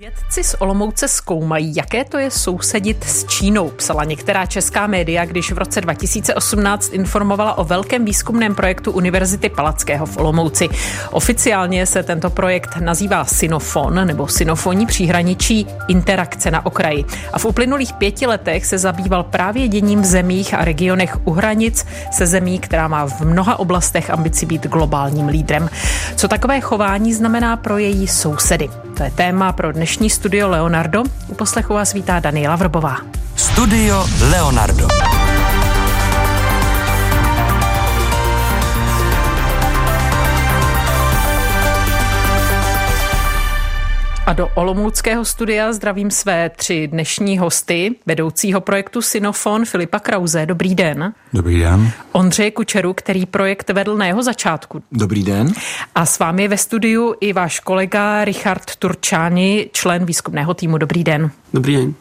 Vědci z Olomouce zkoumají, jaké to je sousedit s Čínou, psala některá česká média, když v roce 2018 informovala o velkém výzkumném projektu Univerzity Palackého v Olomouci. Oficiálně se tento projekt nazývá Sinofon nebo Sinofonní příhraničí interakce na okraji. A v uplynulých pěti letech se zabýval právě děním v zemích a regionech u hranic se zemí, která má v mnoha oblastech ambici být globálním lídrem. Co takové chování znamená pro její sousedy? To je téma pro dnešní studio Leonardo. U poslechu vás vítá Daniela Vrbová. Studio Leonardo. A do Olomouckého studia zdravím své tři dnešní hosty, vedoucího projektu Sinofon Filipa Krauze. Dobrý den. Dobrý den. Ondřeje Kučeru, který projekt vedl na jeho začátku. Dobrý den. A s vámi je ve studiu i váš kolega Richard Turčáni, člen výzkumného týmu. Dobrý den. Dobrý den.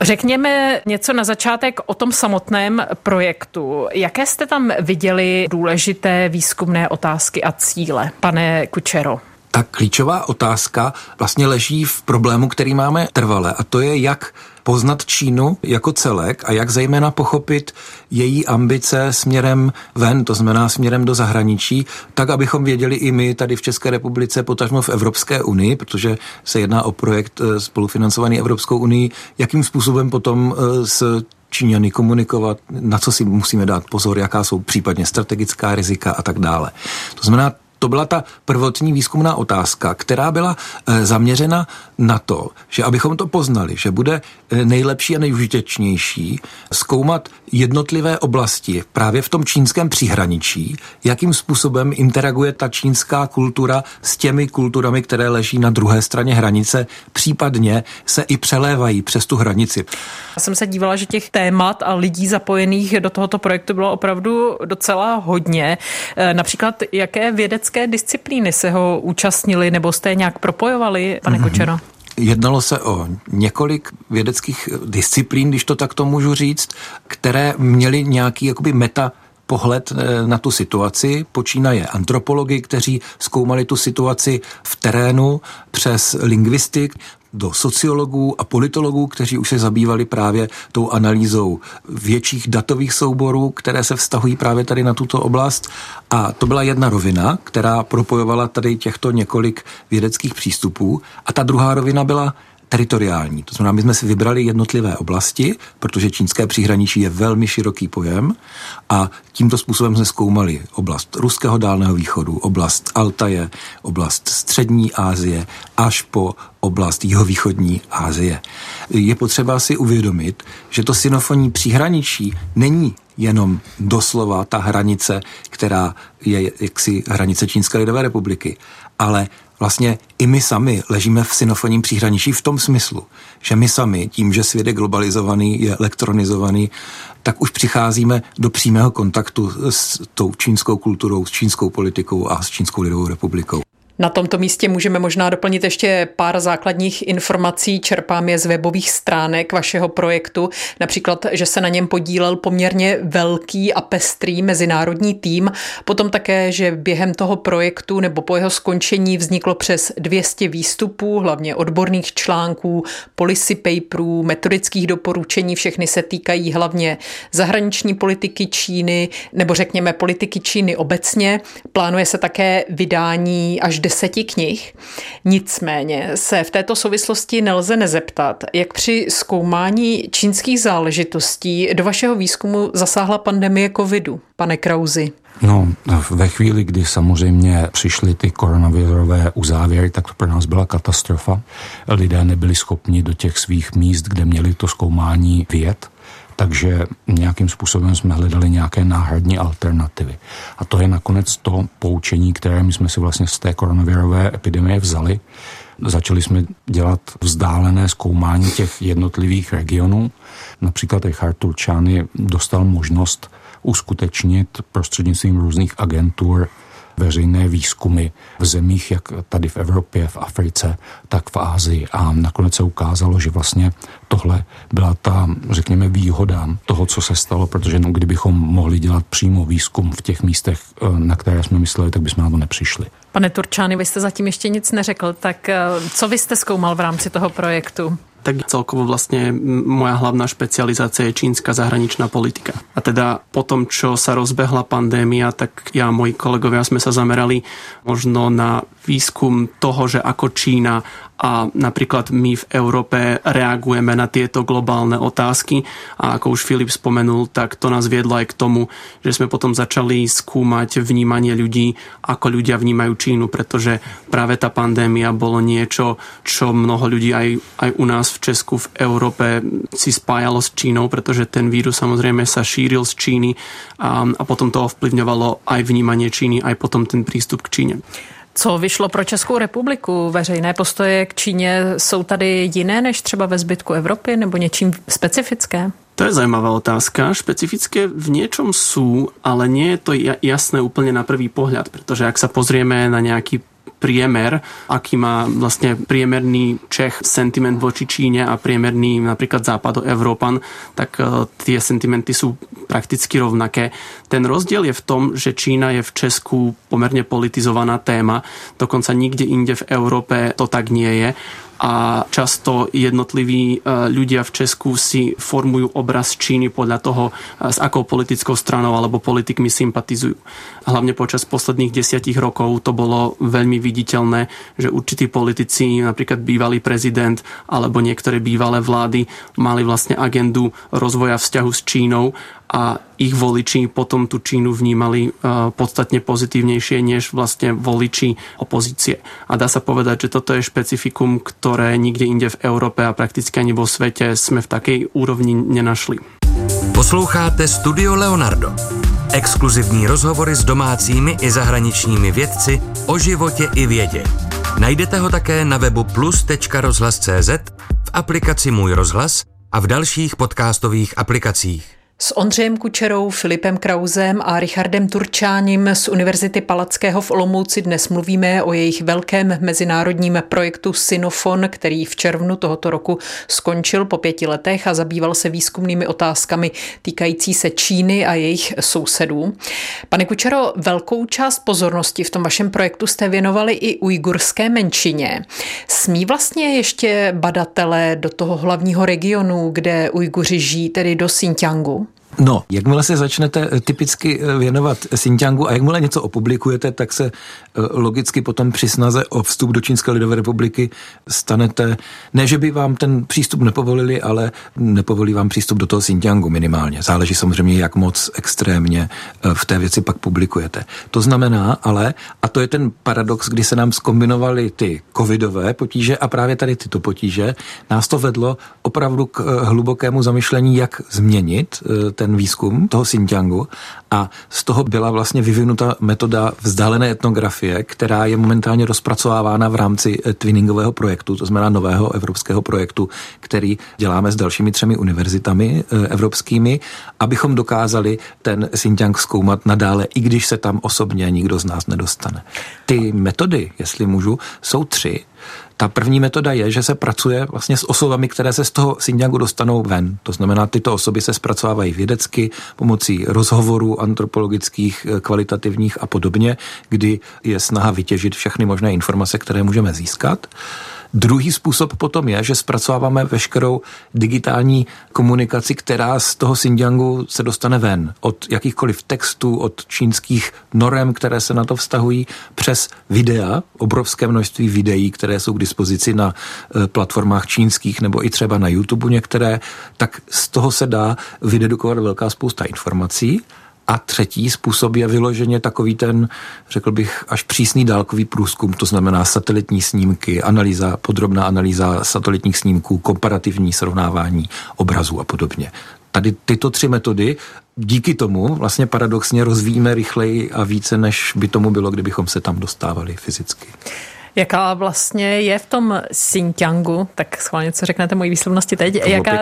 Řekněme něco na začátek o tom samotném projektu. Jaké jste tam viděli důležité výzkumné otázky a cíle, pane Kučero? Ta klíčová otázka vlastně leží v problému, který máme trvale, a to je, jak poznat Čínu jako celek a jak zejména pochopit její ambice směrem ven, to znamená směrem do zahraničí, tak, abychom věděli i my tady v České republice, potažmo v Evropské unii, protože se jedná o projekt eh, spolufinancovaný Evropskou unii, jakým způsobem potom eh, s Číňany komunikovat, na co si musíme dát pozor, jaká jsou případně strategická rizika a tak dále. To znamená, to byla ta prvotní výzkumná otázka, která byla eh, zaměřena na to, že abychom to poznali, že bude eh, nejlepší a nejužitečnější zkoumat jednotlivé oblasti právě v tom čínském příhraničí, jakým způsobem interaguje ta čínská kultura s těmi kulturami, které leží na druhé straně hranice, případně se i přelévají přes tu hranici. Já jsem se dívala, že těch témat a lidí zapojených do tohoto projektu bylo opravdu docela hodně. Eh, například, jaké vědecké disciplíny se ho účastnili nebo jste nějak propojovali, pane mm-hmm. Kočero? Jednalo se o několik vědeckých disciplín, když to takto můžu říct, které měly nějaký jakoby meta pohled eh, na tu situaci. Počínaje antropologi, kteří zkoumali tu situaci v terénu přes lingvistik, do sociologů a politologů, kteří už se zabývali právě tou analýzou větších datových souborů, které se vztahují právě tady na tuto oblast. A to byla jedna rovina, která propojovala tady těchto několik vědeckých přístupů. A ta druhá rovina byla teritoriální. To znamená, my jsme si vybrali jednotlivé oblasti, protože čínské příhraničí je velmi široký pojem a tímto způsobem jsme zkoumali oblast Ruského dálného východu, oblast Altaje, oblast Střední Asie až po oblast jihovýchodní Asie. Je potřeba si uvědomit, že to synofonní příhraničí není jenom doslova ta hranice, která je jaksi hranice Čínské lidové republiky, ale vlastně i my sami ležíme v synofonním příhraničí v tom smyslu, že my sami, tím, že svět je globalizovaný, je elektronizovaný, tak už přicházíme do přímého kontaktu s tou čínskou kulturou, s čínskou politikou a s Čínskou lidovou republikou. Na tomto místě můžeme možná doplnit ještě pár základních informací. Čerpám je z webových stránek vašeho projektu. Například, že se na něm podílel poměrně velký a pestrý mezinárodní tým. Potom také, že během toho projektu nebo po jeho skončení vzniklo přes 200 výstupů, hlavně odborných článků, policy paperů, metodických doporučení. Všechny se týkají hlavně zahraniční politiky Číny nebo řekněme politiky Číny obecně. Plánuje se také vydání až deseti knih. Nicméně se v této souvislosti nelze nezeptat, jak při zkoumání čínských záležitostí do vašeho výzkumu zasáhla pandemie covidu, pane Krauzi. No, ve chvíli, kdy samozřejmě přišly ty koronavirové uzávěry, tak to pro nás byla katastrofa. Lidé nebyli schopni do těch svých míst, kde měli to zkoumání vět takže nějakým způsobem jsme hledali nějaké náhradní alternativy. A to je nakonec to poučení, které my jsme si vlastně z té koronavirové epidemie vzali. Začali jsme dělat vzdálené zkoumání těch jednotlivých regionů. Například Richard Turčány dostal možnost uskutečnit prostřednictvím různých agentur veřejné výzkumy v zemích, jak tady v Evropě, v Africe, tak v Ázii. A nakonec se ukázalo, že vlastně tohle byla ta, řekněme, výhoda toho, co se stalo, protože no, kdybychom mohli dělat přímo výzkum v těch místech, eh, na které jsme mysleli, tak bychom na to nepřišli. Pane Turčány, vy jste zatím ještě nic neřekl, tak eh, co vy jste zkoumal v rámci toho projektu? Tak celkovo vlastne moja hlavná špecializácia je čínska zahraničná politika. A teda po tom, čo sa rozbehla pandémia, tak ja a moji kolegovia sme sa zamerali možno na výskum toho, že ako Čína a napríklad my v Európe reagujeme na tieto globálne otázky a ako už Filip spomenul, tak to nás viedlo aj k tomu, že sme potom začali skúmať vnímanie ľudí, ako ľudia vnímajú Čínu, pretože práve tá pandémia bolo niečo, čo mnoho ľudí aj, aj u nás v Česku, v Európe si spájalo s Čínou, pretože ten vírus samozrejme sa šíril z Číny a, a potom to ovplyvňovalo aj vnímanie Číny, aj potom ten prístup k Číne. Co vyšlo pro Českou republiku? Veřejné postoje k Číně jsou tady jiné než třeba ve zbytku Evropy nebo něčím specifické? To je zajímavá otázka. Špecifické v niečom sú, ale nie je to jasné úplne na prvý pohľad, pretože ak sa pozrieme na nejaký priemer, aký má vlastne priemerný Čech sentiment voči Číne a priemerný napríklad Európan, tak e, tie sentimenty sú prakticky rovnaké. Ten rozdiel je v tom, že Čína je v Česku pomerne politizovaná téma, dokonca nikde inde v Európe to tak nie je a často jednotliví e, ľudia v Česku si formujú obraz Číny podľa toho, e, s akou politickou stranou alebo politikmi sympatizujú. Hlavne počas posledných desiatich rokov to bolo veľmi viditeľné, že určití politici, napríklad bývalý prezident alebo niektoré bývalé vlády mali vlastne agendu rozvoja vzťahu s Čínou a ich voliči potom tú Čínu vnímali e, podstatne pozitívnejšie než vlastne voliči opozície. A dá sa povedať, že toto je špecifikum, ktoré nikde inde v Európe a prakticky ani vo svete sme v takej úrovni nenašli. Posloucháte Studio Leonardo. Exkluzivní rozhovory s domácími i zahraničními vědci o životě i vědě. Najdete ho také na webu plus.rozhlas.cz, v aplikaci Můj rozhlas a v dalších podcastových aplikacích. S Ondřejem Kučerou, Filipem Krauzem a Richardem Turčáním z Univerzity Palackého v Olomouci dnes mluvíme o jejich velkém mezinárodním projektu Sinofon, který v červnu tohoto roku skončil po pěti letech a zabýval se výzkumnými otázkami týkající se Číny a jejich sousedů. Pane Kučero, velkou část pozornosti v tom vašem projektu jste věnovali i ujgurské menšině. Smí vlastně ještě badatelé do toho hlavního regionu, kde Ujguři žijí, tedy do Xinjiangu? No, jakmile se začnete eh, typicky eh, věnovat Xinjiangu a jakmile něco opublikujete, tak se eh, logicky potom při snaze o vstup do Čínské lidové republiky stanete, ne, že by vám ten přístup nepovolili, ale nepovolí vám přístup do toho Xinjiangu minimálně. Záleží samozřejmě, jak moc extrémně v té věci pak publikujete. To znamená ale, a to je ten paradox, kdy se nám skombinovaly ty covidové potíže a právě tady tyto potíže, nás to vedlo opravdu k hlubokému zamyšlení, jak změnit ten výzkum toho Xinjiangu a z toho byla vlastně vyvinuta metoda vzdálené etnografie, která je momentálně rozpracovávána v rámci eh, twinningového projektu, to znamená nového evropského projektu, který děláme s dalšími třemi univerzitami eh, evropskými, abychom dokázali ten Xinjiang zkoumat nadále, i když se tam osobně nikdo z nás nedostane. Ty metody, jestli můžu, jsou tři. Ta první metoda je, že se pracuje vlastně s osobami, které se z toho Xinjiangu dostanou ven. To znamená, tyto osoby se zpracovávají vědecky pomocí rozhovorů antropologických, eh, kvalitativních a podobně, kdy je snaha vytěžit všechny možné informace, které můžeme získat. Druhý způsob potom je, že zpracováváme veškerou digitální komunikaci, která z toho Xinjiangu se dostane ven. Od jakýchkoliv textů, od čínských norem, které se na to vztahují, přes videa, obrovské množství videí, které jsou k dispozici na eh, platformách čínských nebo i třeba na YouTube některé, tak z toho se dá vydedukovat velká spousta informací. A třetí způsob je vyloženě takový ten, řekl bych, až přísný dálkový průzkum, to znamená satelitní snímky, analýza, podrobná analýza satelitních snímků, komparativní srovnávání obrazů a podobně. Tady tyto tři metody díky tomu vlastně paradoxně rozvíjíme rychleji a více, než by tomu bylo, kdybychom se tam dostávali fyzicky. Jaká vlastně je v tom Xinjiangu, tak schválně, co řeknete mojí výslovnosti teď, jaká,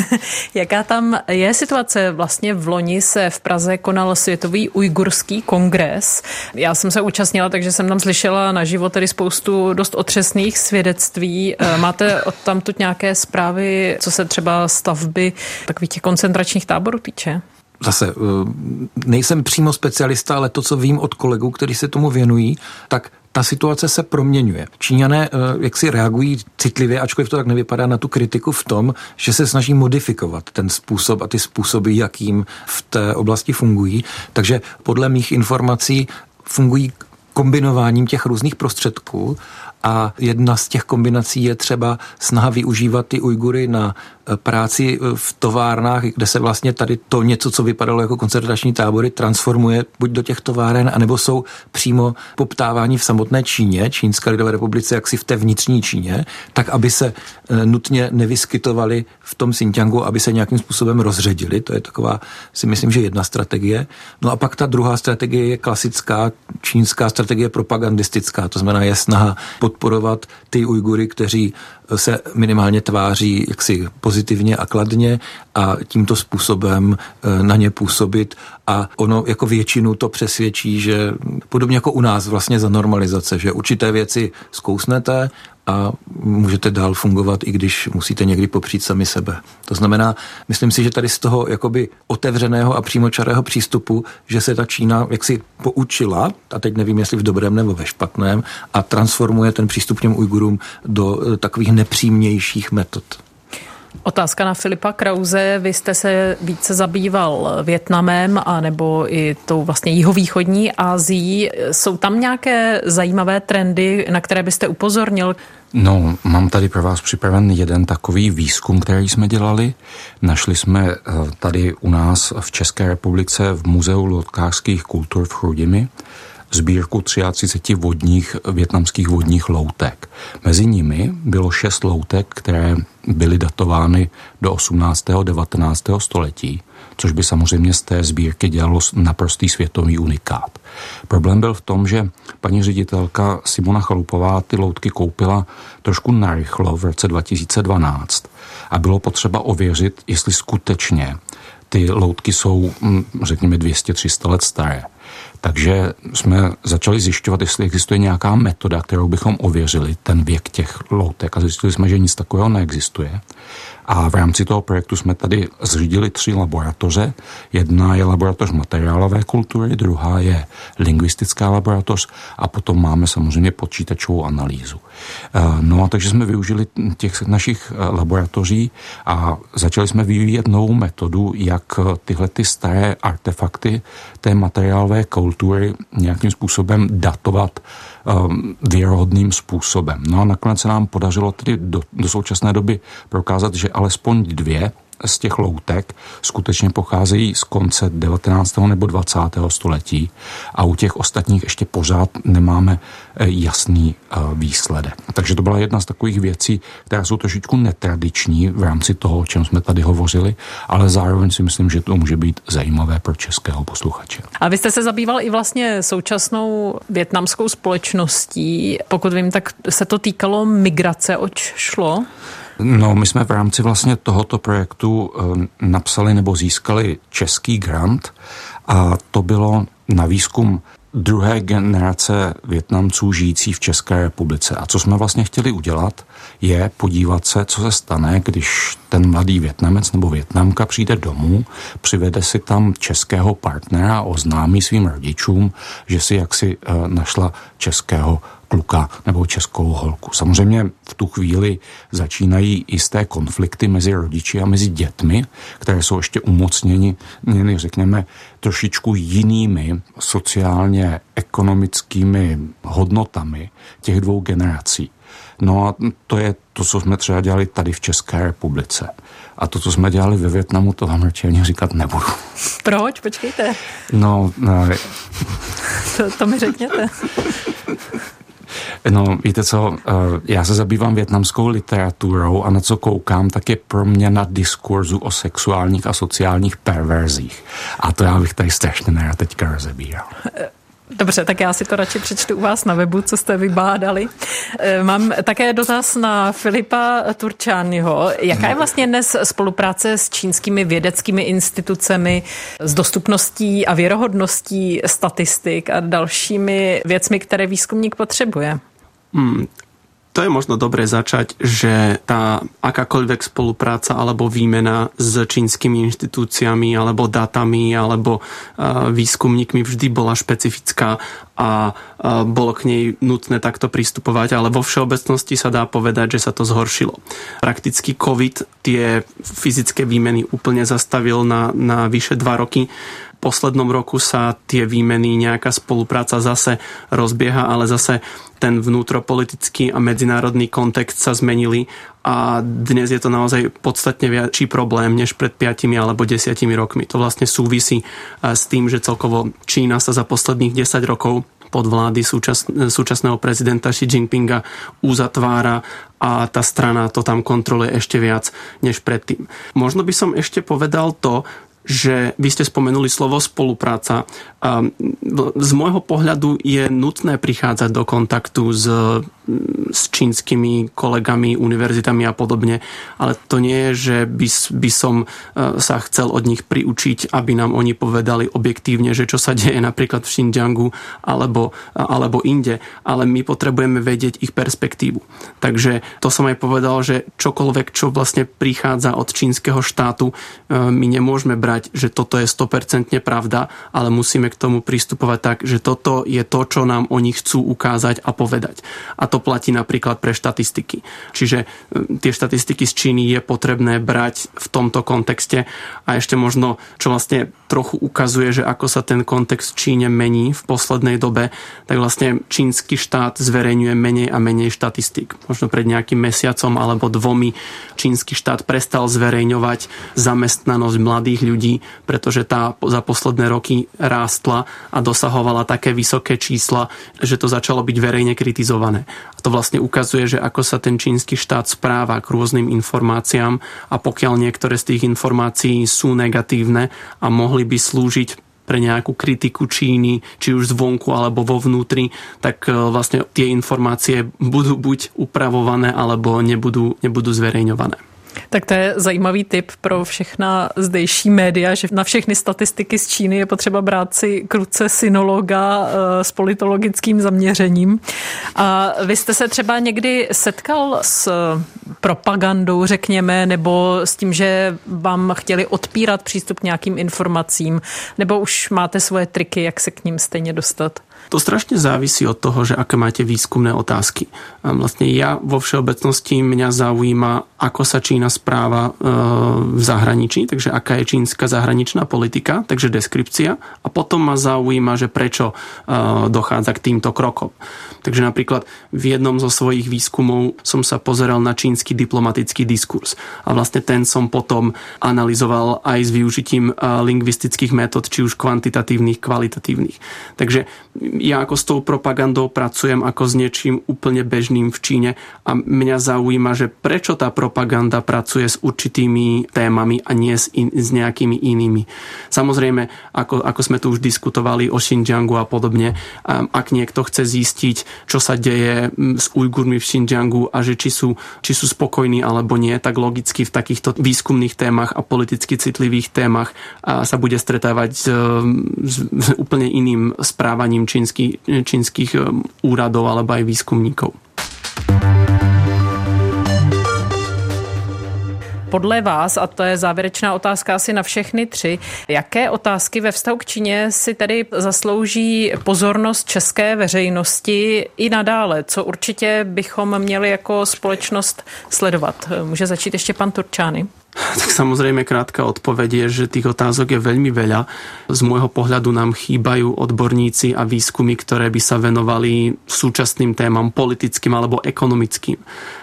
jaká tam je situace? Vlastně v loni se v Praze konal Světový ujgurský kongres. Já jsem se účastnila, takže jsem tam slyšela naživo tedy spoustu dost otřesných svědectví. Eh, máte od tamtud nějaké zprávy, co se třeba stavby takových těch koncentračních táborů týče? zase eh, nejsem přímo specialista, ale to, co vím od kolegů, kteří se tomu věnují, tak ta situace se proměňuje. Číňané eh, jak si reagují citlivě, ačkoliv to tak nevypadá na tu kritiku v tom, že se snaží modifikovat ten způsob a ty způsoby, jakým v té oblasti fungují. Takže podle mých informací fungují kombinováním těch různých prostředků a jedna z těch kombinací je třeba snaha využívat ty Ujgury na práci v továrnách, kde se vlastně tady to něco, co vypadalo jako koncentrační tábory, transformuje buď do těch továren, anebo jsou přímo poptávání v samotné Číně, Čínské lidové republice, jaksi v té vnitřní Číně, tak aby se eh, nutně nevyskytovali v tom Xinjiangu, aby se nějakým způsobem rozředili. To je taková, si myslím, že jedna strategie. No a pak ta druhá strategie je klasická čínská strategie propagandistická, to znamená je snaha podporovat ty Ujgury, kteří se minimálně tváří jaksi pozitivně a kladně a tímto způsobem eh, na ně působit. A ono jako většinu to přesvědčí, že podobně jako u nás vlastně za normalizace, že určité věci zkousnete a můžete dál fungovat, i když musíte někdy popřít sami sebe. To znamená, myslím si, že tady z toho jakoby otevřeného a přímočarého přístupu, že se ta Čína jaksi poučila, a teď nevím, jestli v dobrém nebo ve špatném, a transformuje ten přístup těm Ujgurům do eh, takových nepřímějších metod. Otázka na Filipa Krause. Vy jste se více zabýval Větnamem a nebo i tou vlastně jihovýchodní Ázií. Jsou tam nějaké zajímavé trendy, na které byste upozornil? No, mám tady pro vás připraven jeden takový výzkum, který jsme dělali. Našli jsme eh, tady u nás v České republice v Muzeu lotkářských kultur v Chrudimi sbírku 33 vodních, větnamských vodních loutek. Mezi nimi bylo šest loutek, které byly datovány do 18. a 19. století, což by samozřejmě z té sbírky dělalo naprostý světový unikát. Problém byl v tom, že paní ředitelka Simona Chalupová ty loutky koupila trošku narychlo v roce 2012 a bylo potřeba ověřit, jestli skutečně ty loutky jsou, hm, řekněme, 200-300 let staré. Takže jsme začali zjišťovat, jestli existuje nějaká metoda, kterou bychom ověřili ten věk těch loutek a zjistili jsme, že nic takového neexistuje. A v rámci toho projektu jsme tady zřídili tři laboratoře. Jedna je laboratoř materiálové kultury, druhá je lingvistická laboratoř a potom máme samozřejmě počítačovou analýzu. Eh, no a takže jsme využili těch našich eh, laboratoří a začali jsme vyvíjet novou metodu, jak tyhle ty staré artefakty té materiálové kultury nějakým způsobem datovat věrohodným způsobem. No a nakonec se nám podařilo tedy do, do současné doby prokázat, že alespoň dvě z těch loutek skutečně pocházejí z konce 19. nebo 20. století a u těch ostatních ještě pořád nemáme eh, jasný eh, výsledek. Takže to byla jedna z takových věcí, které jsou trošičku netradiční v rámci toho, o čem jsme tady hovořili, ale zároveň si myslím, že to může být zajímavé pro českého posluchače. A vy jste se zabýval i vlastně současnou větnamskou společností. Pokud vím, tak se to týkalo migrace, oč šlo? No, my jsme v rámci vlastně tohoto projektu eh, napsali nebo získali český grant a to bylo na výzkum druhé generace Větnamců žijící v České republice. A co jsme vlastně chtěli udělat, je podívat se, co se stane, když ten mladý Větnamec nebo Větnamka přijde domů, přivede si tam českého partnera a oznámí svým rodičům, že si jaksi eh, našla českého kluka nebo českou holku. Samozřejmě v tu chvíli začínají jisté konflikty mezi rodiči a mezi dětmi, které jsou ještě umocněni, řekněme, trošičku jinými sociálně ekonomickými hodnotami těch dvou generací. No a to je to, co jsme třeba dělali tady v České republice. A to, co jsme dělali ve Větnamu, to vám radši ani říkat nebudu. Proč? Počkejte. No, no to, to mi řekněte. No, víte co, eh, já se zabývám větnamskou literaturou a na co koukám, tak je proměna diskurzu o sexuálních a sociálních perverzích. A to já bych tady strašně nerad teďka rozebíral. Dobře, tak já si to radši přečtu u vás na webu, co jste vybádali. Eh, mám také dotaz na Filipa Turčányho. Jaká je vlastně dnes spolupráce s čínskými vědeckými institucemi, s dostupností a věrohodností statistik a dalšími věcmi, které výzkumník potřebuje? Hmm, to je možno dobré začať, že tá akákoľvek spolupráca alebo výmena s čínskymi inštitúciami alebo datami alebo výskumníkmi vždy bola špecifická a bolo k nej nutné takto pristupovať, ale vo všeobecnosti sa dá povedať, že sa to zhoršilo. Prakticky COVID tie fyzické výmeny úplne zastavil na, na vyše dva roky poslednom roku sa tie výmeny, nejaká spolupráca zase rozbieha, ale zase ten vnútropolitický a medzinárodný kontext sa zmenili a dnes je to naozaj podstatne väčší problém než pred 5 alebo 10 rokmi. To vlastne súvisí s tým, že celkovo Čína sa za posledných 10 rokov pod vlády súčasného prezidenta Xi Jinpinga uzatvára a tá strana to tam kontroluje ešte viac než predtým. Možno by som ešte povedal to, že vy ste spomenuli slovo spolupráca. Z môjho pohľadu je nutné prichádzať do kontaktu s s čínskymi kolegami, univerzitami a podobne, ale to nie je, že by, by som e, sa chcel od nich priučiť, aby nám oni povedali objektívne, že čo sa deje napríklad v Xinjiangu alebo, alebo inde, ale my potrebujeme vedieť ich perspektívu. Takže to som aj povedal, že čokoľvek, čo vlastne prichádza od čínskeho štátu, e, my nemôžeme brať, že toto je 100% pravda, ale musíme k tomu pristupovať tak, že toto je to, čo nám oni chcú ukázať a povedať. A to to platí napríklad pre štatistiky. Čiže e, tie štatistiky z Číny je potrebné brať v tomto kontexte a ešte možno, čo vlastne trochu ukazuje, že ako sa ten kontext v Číne mení v poslednej dobe, tak vlastne čínsky štát zverejňuje menej a menej štatistik. Možno pred nejakým mesiacom alebo dvomi čínsky štát prestal zverejňovať zamestnanosť mladých ľudí, pretože tá za posledné roky rástla a dosahovala také vysoké čísla, že to začalo byť verejne kritizované. A to vlastne ukazuje, že ako sa ten čínsky štát správa k rôznym informáciám a pokiaľ niektoré z tých informácií sú negatívne a mohli by slúžiť pre nejakú kritiku Číny, či už zvonku alebo vo vnútri, tak e, vlastne tie informácie budú buď upravované alebo nebudú, nebudú zverejňované. Tak to je zajímavý tip pro všechna zdejší média, že na všechny statistiky z Číny je potřeba brát si kruce synologa eh, s politologickým zaměřením. A vy jste se třeba někdy setkal s propagandou, řekněme, nebo s tím, že vám chtěli odpírat přístup k nějakým informacím, nebo už máte svoje triky, jak se k ním stejně dostat? To strašne závisí od toho, že aké máte výskumné otázky. Vlastne ja vo všeobecnosti mňa zaujíma, ako sa Čína správa e, v zahraničí, takže aká je čínska zahraničná politika, takže deskripcia. A potom ma zaujíma, že prečo e, dochádza k týmto krokom. Takže napríklad v jednom zo svojich výskumov som sa pozeral na čínsky diplomatický diskurs. A vlastne ten som potom analyzoval aj s využitím e, lingvistických metód, či už kvantitatívnych, kvalitatívnych. Takže ja ako s tou propagandou pracujem ako s niečím úplne bežným v Číne a mňa zaujíma, že prečo tá propaganda pracuje s určitými témami a nie s, in, s nejakými inými. Samozrejme, ako, ako sme tu už diskutovali o Xinjiangu a podobne, ak niekto chce zistiť, čo sa deje s Ujgurmi v Xinjiangu a že či sú, či sú spokojní alebo nie, tak logicky v takýchto výskumných témach a politicky citlivých témach sa bude stretávať s, s úplne iným správaním čín čínský, čínskych eh, úradov alebo aj výskumníkov. Podle vás, a to je závěrečná otázka asi na všechny tři, jaké otázky ve vztahu k Číně si tedy zaslouží pozornost české veřejnosti i nadále? Co určitě bychom měli jako společnost sledovat? Může začít ještě pan Turčány? Tak samozrejme krátka odpoveď je, že tých otázok je veľmi veľa. Z môjho pohľadu nám chýbajú odborníci a výskumy, ktoré by sa venovali súčasným témam politickým alebo ekonomickým.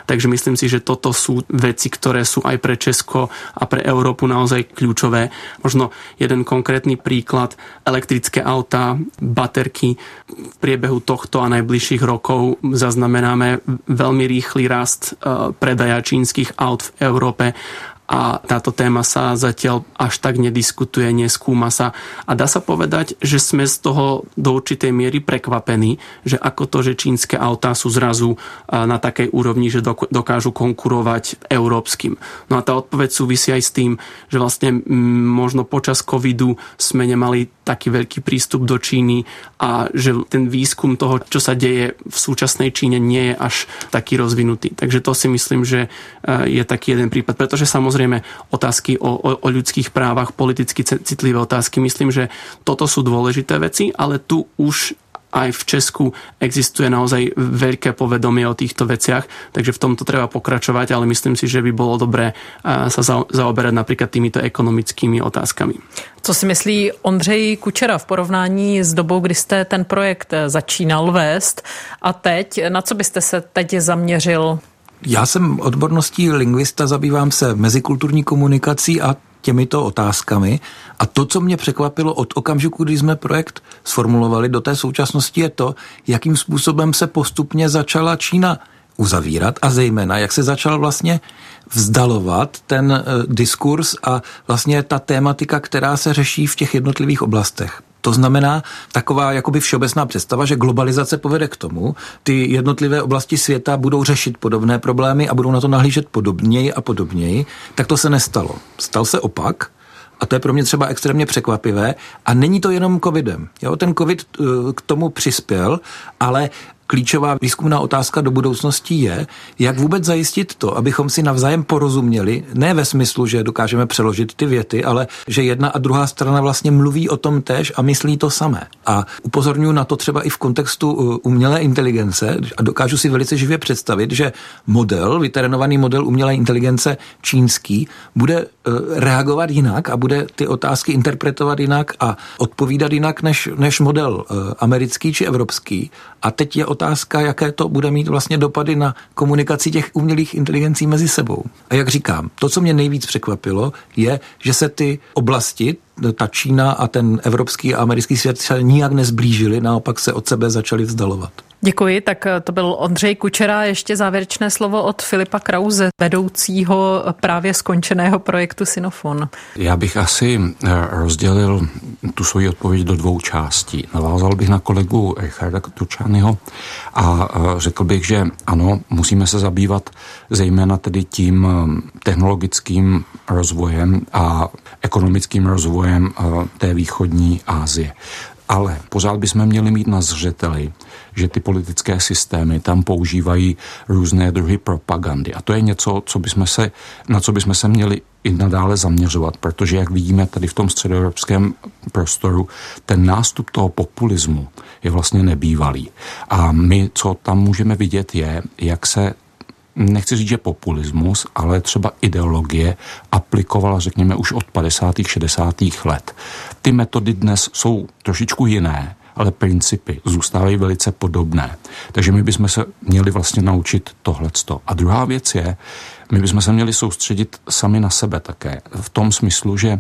Takže myslím si, že toto sú veci, ktoré sú aj pre Česko a pre Európu naozaj kľúčové. Možno jeden konkrétny príklad. Elektrické autá, baterky. V priebehu tohto a najbližších rokov zaznamenáme veľmi rýchly rast eh, predaja čínskych aut v Európe a táto téma sa zatiaľ až tak nediskutuje, neskúma sa a dá sa povedať, že sme z toho do určitej miery prekvapení, že ako to, že čínske autá sú zrazu na takej úrovni, že dokážu konkurovať európskym. No a tá odpoveď súvisí aj s tým, že vlastne možno počas covidu sme nemali taký veľký prístup do Číny a že ten výskum toho, čo sa deje v súčasnej Číne, nie je až taký rozvinutý. Takže to si myslím, že je taký jeden prípad. Pretože samozrejme otázky o, o, o ľudských právach, politicky citlivé otázky, myslím, že toto sú dôležité veci, ale tu už aj v Česku existuje naozaj veľké povedomie o týchto veciach, takže v tomto treba pokračovať, ale myslím si, že by bolo dobré sa zaoberať napríklad týmito ekonomickými otázkami. Co si myslí Ondřej Kučera v porovnání s dobou, kdy jste ten projekt začínal vést a teď, na co byste se teď zaměřil? Já jsem odborností lingvista, zabývám se mezikulturní komunikací a těmito otázkami. A to, co mě překvapilo od okamžiku, kdy jsme projekt sformulovali do té současnosti, je to, jakým způsobem se postupně začala Čína uzavírat a zejména, jak se začal vlastně vzdalovat ten uh, diskurs a vlastně ta tématika, která se řeší v těch jednotlivých oblastech. To znamená taková jakoby všeobecná představa, že globalizace povede k tomu, ty jednotlivé oblasti světa budou řešit podobné problémy a budou na to nahlížet podobněji a podobněji, tak to se nestalo. Stal se opak, a to je pro mě třeba extrémně překvapivé. A není to jenom covidem. Jo, ten covid eh, k tomu přispěl, ale klíčová výzkumná otázka do budoucnosti je, jak vůbec zajistit to, abychom si navzájem porozuměli, ne ve smyslu, že dokážeme přeložit ty věty, ale že jedna a druhá strana vlastně mluví o tom tež a myslí to samé. A upozorňuji na to třeba i v kontextu uh, umělé inteligence a dokážu si velice živě představit, že model, vytrénovaný model umělé inteligence čínský, bude uh, reagovat jinak a bude ty otázky interpretovat jinak a odpovídat jinak než, než model uh, americký či evropský. A teď je otázka, jaké to bude mít vlastně dopady na komunikaci těch umělých inteligencí mezi sebou. A jak říkám, to, co mě nejvíc překvapilo, je, že se ty oblasti, ta Čína a ten evropský a americký svět se nijak nezblížili, naopak se od sebe začali vzdalovat. Děkuji, tak to byl Ondřej Kučera. Ještě závěrečné slovo od Filipa Krause, vedoucího právě skončeného projektu Sinofon. Já bych asi eh, rozdělil tu svoji odpověď do dvou částí. Navázal bych na kolegu Richarda Tučányho a eh, řekl bych, že ano, musíme se zabývat zejména tedy tím eh, technologickým rozvojem a ekonomickým rozvojem té východní Asie. Ale pořád bychom měli mít na zřeteli, že ty politické systémy tam používají různé druhy propagandy. A to je něco, co bychom se, na co bychom se měli i nadále zaměřovat, protože jak vidíme tady v tom středoevropském prostoru, ten nástup toho populismu je vlastně nebývalý. A my, co tam můžeme vidět, je, jak se nechci říct, že populismus, ale třeba ideologie aplikovala, řekněme, už od 50. 60. let. Ty metody dnes jsou trošičku jiné, ale principy zůstávají velice podobné. Takže my bychom se měli vlastně naučit tohleto. A druhá věc je, my bychom se měli soustředit sami na sebe také. V tom smyslu, že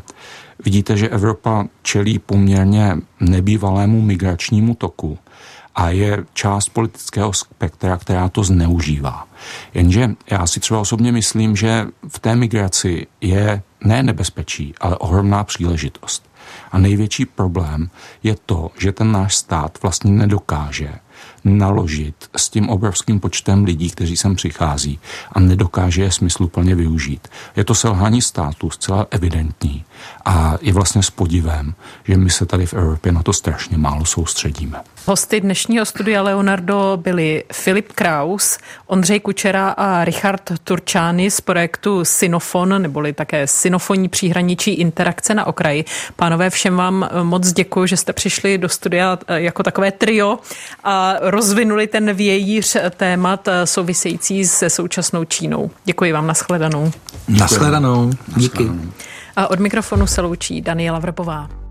vidíte, že Evropa čelí poměrně nebývalému migračnímu toku a je část politického spektra, která to zneužívá. Jenže já si třeba osobně myslím, že v té migraci je ne nebezpečí, ale ohromná příležitost. A největší problém je to, že ten náš stát vlastně nedokáže naložit s tím obrovským počtem lidí, kteří sem přichází a nedokáže je smysluplně využít. Je to selhání státu zcela evidentní a je vlastně s podivem, že my se tady v Evropě na to strašně málo soustředíme. Hosty dnešního studia Leonardo byli Filip Kraus, Ondřej Kučera a Richard Turčány z projektu Sinofon, neboli také Sinofonní příhraničí interakce na okraji. Pánové, všem vám moc děkuji, že jste přišli do studia jako takové trio a rozvinuli ten vějíř témat související se současnou Čínou. Děkuji vám, nashledanou. Nashledanou. Díky. A od mikrofonu se loučí Daniela Vrbová.